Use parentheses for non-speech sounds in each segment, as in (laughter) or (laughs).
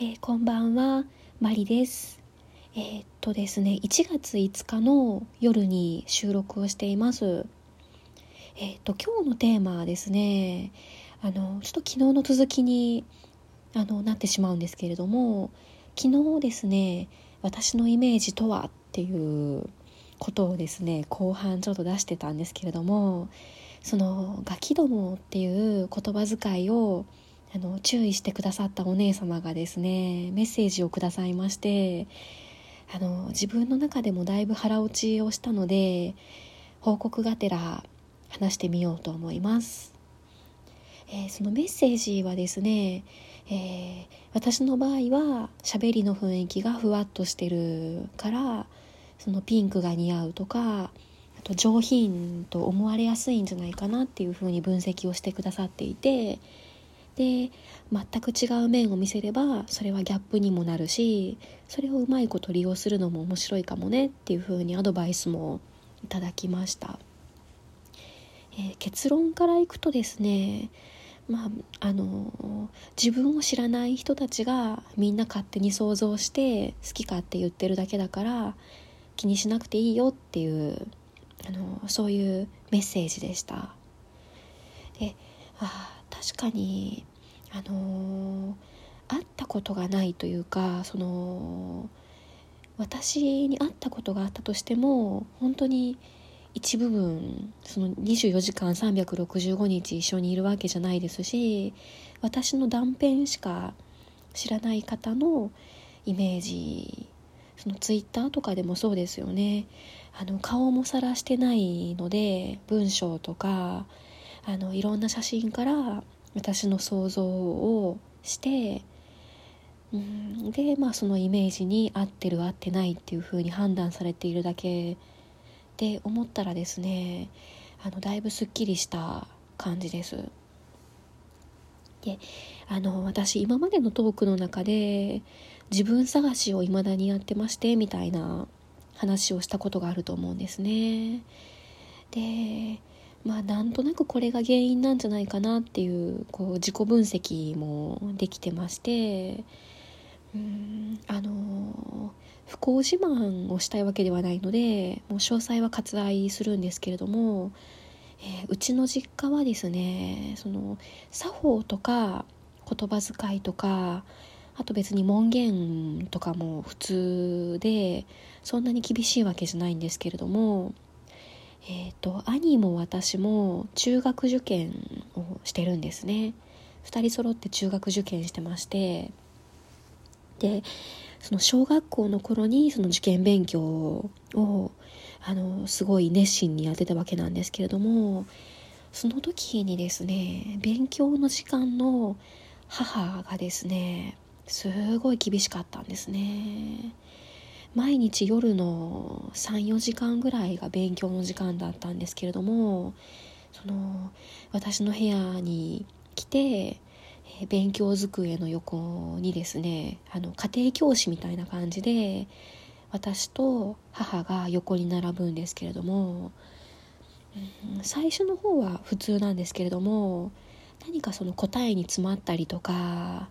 えー、こんばんは、マリです。えー、っとですね、1月5日の夜に収録をしています。えー、っと、今日のテーマはですね、あの、ちょっと昨日の続きにあのなってしまうんですけれども、昨日ですね、私のイメージとはっていうことをですね、後半ちょっと出してたんですけれども、そのガキどもっていう言葉遣いをあの注意してくださったお姉様がですねメッセージをくださいましてあの自分の中でもだいぶ腹落ちをしたので報告がてら話してみようと思います、えー、そのメッセージはですね、えー、私の場合は喋りの雰囲気がふわっとしてるからそのピンクが似合うとかあと上品と思われやすいんじゃないかなっていうふうに分析をしてくださっていてで全く違う面を見せればそれはギャップにもなるしそれをうまいこと利用するのも面白いかもねっていうふうにアドバイスもいただきました、えー、結論からいくとですねまああの自分を知らない人たちがみんな勝手に想像して好きかって言ってるだけだから気にしなくていいよっていうあのそういうメッセージでした。であ確かにあの会ったことがないというかその私に会ったことがあったとしても本当に一部分その24時間365日一緒にいるわけじゃないですし私の断片しか知らない方のイメージそのツイッターとかでもそうですよね。あの顔もさらしてないので文章とかあのいろんな写真から私の想像をしてうんでまあそのイメージに合ってる合ってないっていう風に判断されているだけで思ったらですねあのだいぶすっきりした感じです。であの私今までのトークの中で自分探しを未だにやってましてみたいな話をしたことがあると思うんですね。でまあなんとなくこれが原因なんじゃないかなっていうこう自己分析もできてましてうんあの不幸自慢をしたいわけではないのでもう詳細は割愛するんですけれども、えー、うちの実家はですねその作法とか言葉遣いとかあと別に門限とかも普通でそんなに厳しいわけじゃないんですけれどもえっ、ー、と兄も私も中学受験をしてるんですね。2人揃って中学受験してまして。でその小学校の頃にその受験勉強をあのすごい熱心にやってたわけなんですけれどもその時にですね勉強の時間の母がですねすごい厳しかったんですね。毎日夜の34時間ぐらいが勉強の時間だったんですけれどもその私の部屋に来て勉強机の横にですねあの家庭教師みたいな感じで私と母が横に並ぶんですけれども、最初の方は普通なんですけれども何かその答えに詰まったりとか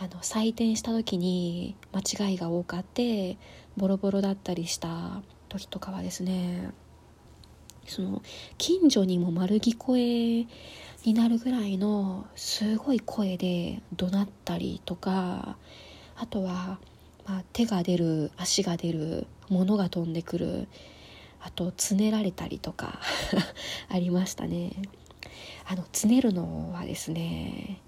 あの採点した時に間違いが多かってボロボロだったりした時とかはですねその近所にも丸聞こえになるぐらいのすごい声で怒鳴ったりとかあとは、まあ、手が出る足が出る物が飛んでくるあとつねられたりとか (laughs) ありましたね。あのつねるのはですね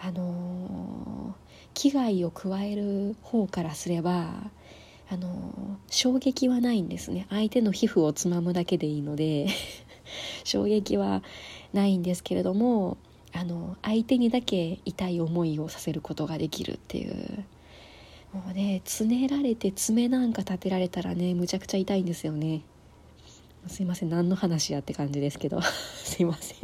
あの危害を加える方からすればあの衝撃はないんですね。相手の皮膚をつまむだけでいいので (laughs) 衝撃はないんですけれどもあの相手にだけ痛い思いをさせることができるっていう。もうねつねられて爪なんか立てられたらねむちゃくちゃ痛いんですよね。すいません何の話やって感じですけど。(laughs) すいません。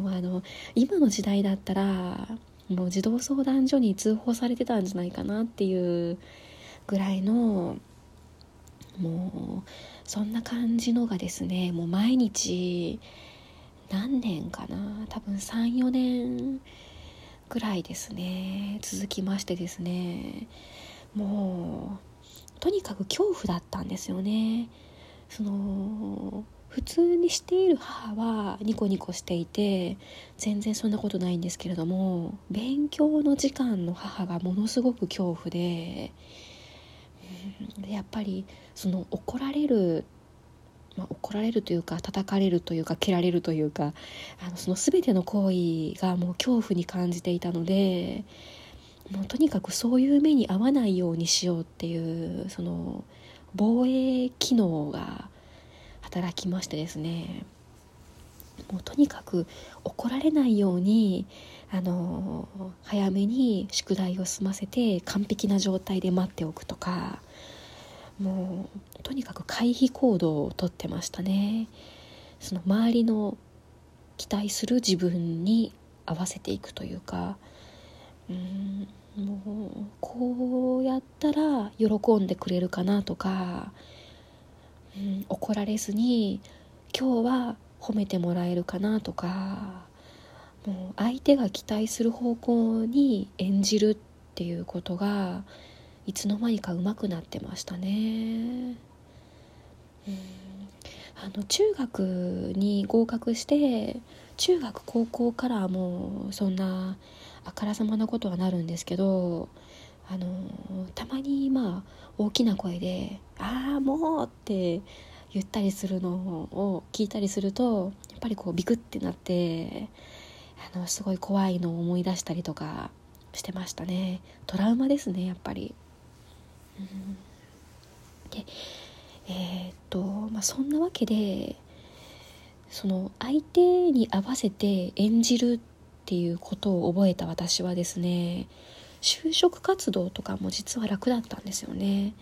もうあの今の時代だったらもう児童相談所に通報されてたんじゃないかなっていうぐらいのもうそんな感じのがですねもう毎日何年かな？多分34年ぐらいですね。続きましてですね。もうとにかく恐怖だったんですよね。その普通にしている母はニコニコしていて全然そんなことないんですけれども勉強の時間の母がものすごく恐怖で、うん、やっぱりその怒られる、まあ、怒られるというか叩かれるというか蹴られるというかあのその全ての行為がもう恐怖に感じていたのでもうとにかくそういう目に遭わないようにしようっていうその防衛機能が働きましてですねもうとにかく怒られないようにあの早めに宿題を済ませて完璧な状態で待っておくとかもうとにかく回避行動をとってましたね。その周りの期待する自分に合わせていくというかうんもうこうやったら喜んでくれるかなとかうん、怒られずに今日は褒めてもらえるかなとかもう相手が期待する方向に演じるっていうことがいつの間にか上手くなってましたね。うんあの中学に合格して中学高校からはもうそんなあからさまなことはなるんですけどあのたまにまあ大きな声で「ああもう!」って言ったりするのを聞いたりするとやっぱりこうビクってなってあのすごい怖いのを思い出したりとかしてましたねトラウマですねやっぱり。うん、でえー、っとまあそんなわけでその相手に合わせて演じるっていうことを覚えた私はですね就職活動とかも実は楽だったんですよね。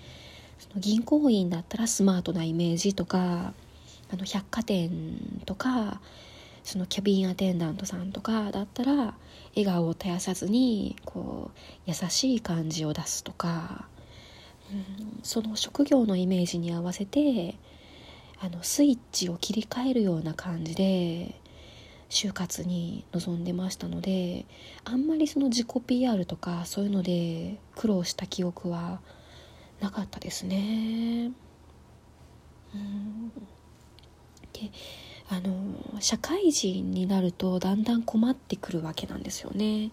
その銀行員だったらスマートなイメージとかあの百貨店とかそのキャビンアテンダントさんとかだったら笑顔を絶やさずにこう優しい感じを出すとか、うん、その職業のイメージに合わせてあのスイッチを切り替えるような感じで就活に臨んでましたのであんまりその自己 PR とかそういうので苦労した記憶はなかったですね。うんであの社会人になるとだんだん困ってくるわけなんですよね。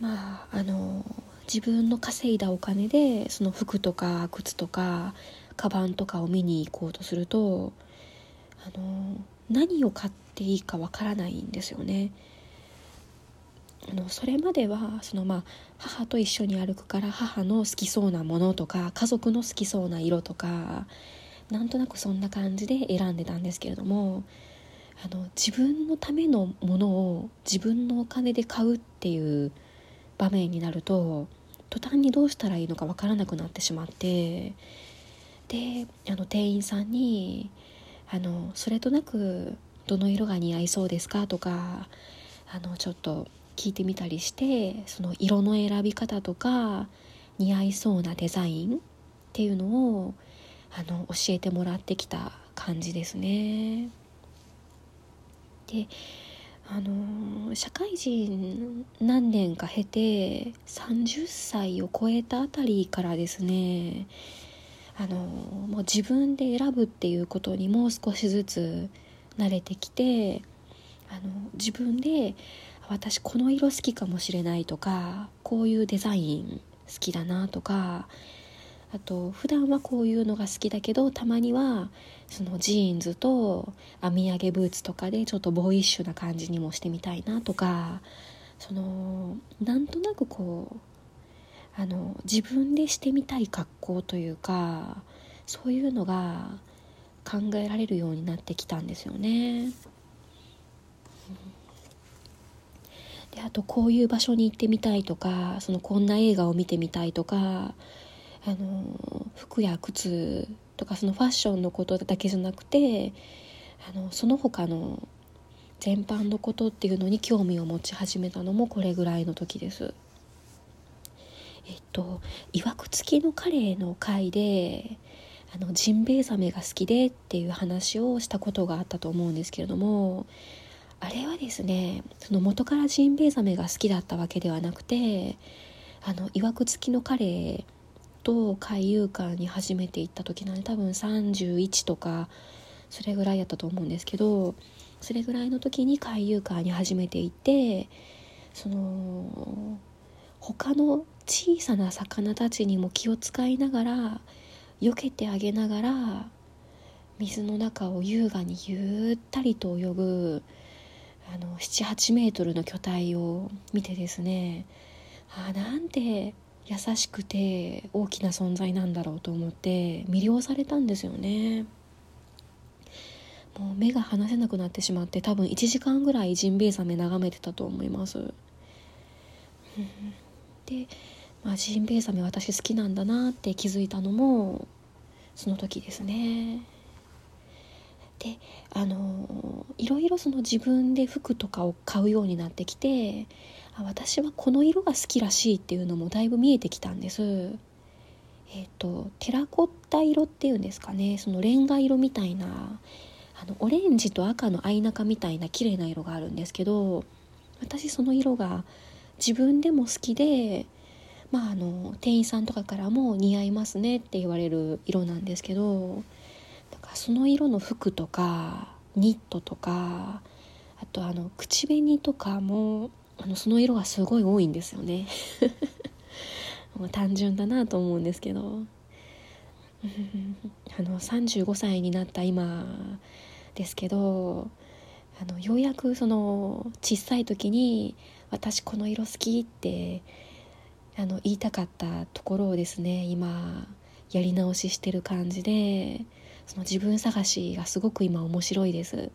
まああの自分の稼いだお金でその服とか靴とかカバンとかを見に行こうとするとあの何を買っていいかわからないんですよね。あのそれまではそのまあ母と一緒に歩くから母の好きそうなものとか家族の好きそうな色とかなんとなくそんな感じで選んでたんですけれどもあの自分のためのものを自分のお金で買うっていう場面になると途端にどうしたらいいのかわからなくなってしまってであの店員さんにあのそれとなくどの色が似合いそうですか？とかあのちょっと聞いてみたりしてその色の選び方とか似合いそうなデザインっていうのをあの教えてもらってきた感じですね。であの社会人何年か経て30歳を超えたあたりからですねあのもう自分で選ぶっていうことにも少しずつ慣れてきてあの自分で私この色好きかもしれないとかこういうデザイン好きだなとかあと普段はこういうのが好きだけどたまにはそのジーンズと編み上げブーツとかでちょっとボーイッシュな感じにもしてみたいなとかそのなんとなくこうあの自分でしてみたい格好というかそういうのが考えられるようになってきたんですよね。であとこういう場所に行ってみたいとかそのこんな映画を見てみたいとかあの服や靴とかそのファッションのことだけじゃなくてあのその他の全般のことっていうのに興味を持ち始めたのもこれぐらいの時です。えっといわくつきのカレーの回であのジンベエザメが好きでっていう話をしたことがあったと思うんですけれどもあれはですねその元からジンベエザメが好きだったわけではなくてあのいわくつきの彼と海遊館に初めて行った時なんで多分31とかそれぐらいやったと思うんですけどそれぐらいの時に海遊館に初めて行ってその他の小さな魚たちにも気を使いながら避けてあげながら水の中を優雅にゆったりと泳ぐあの78メートルの巨体を見てですねあなんて優しくて大きな存在なんだろうと思って魅了されたんですよね。もう目が離せなくなってしまって多分1時間ぐらいジンベエザメ眺めてたと思います。で、まあ、ジンベエザメ私好きなんだなって気づいたのもその時ですね。であのいろいろその自分で服とかを買うようになってきてあ私はこの色が好きらしいっていうのもだいぶ見えてきたんです。えっ、ー、とテラコッタ色っていうんですかね。そのレンガ色みたいなあのオレンジと赤の相中みたいな綺麗な色があるんですけど私その色が自分でも好きでまああの店員さんとかからも似合いますねって言われる色なんですけどだからその色の服とかニットとかあとあの口紅とかもあのその色がすごい多いんですよね。(laughs) 単純だなと思うんですけど。(laughs) あの35歳になった今ですけどあのようやくその小さい時に「私この色好き」ってあの言いたかったところをですね今やり直ししてる感じでその自分探しがすごく今面白いです。